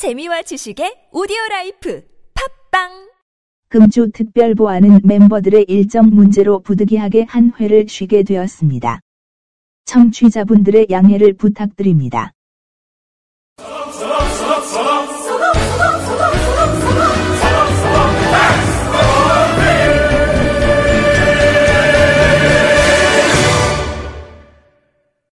재미와 지식의 오디오 라이프 팟빵 금주 특별 보안은 멤버들의 일정 문제로 부득이하게 한 회를 쉬게 되었습니다. 청취자분들의 양해를 부탁드립니다.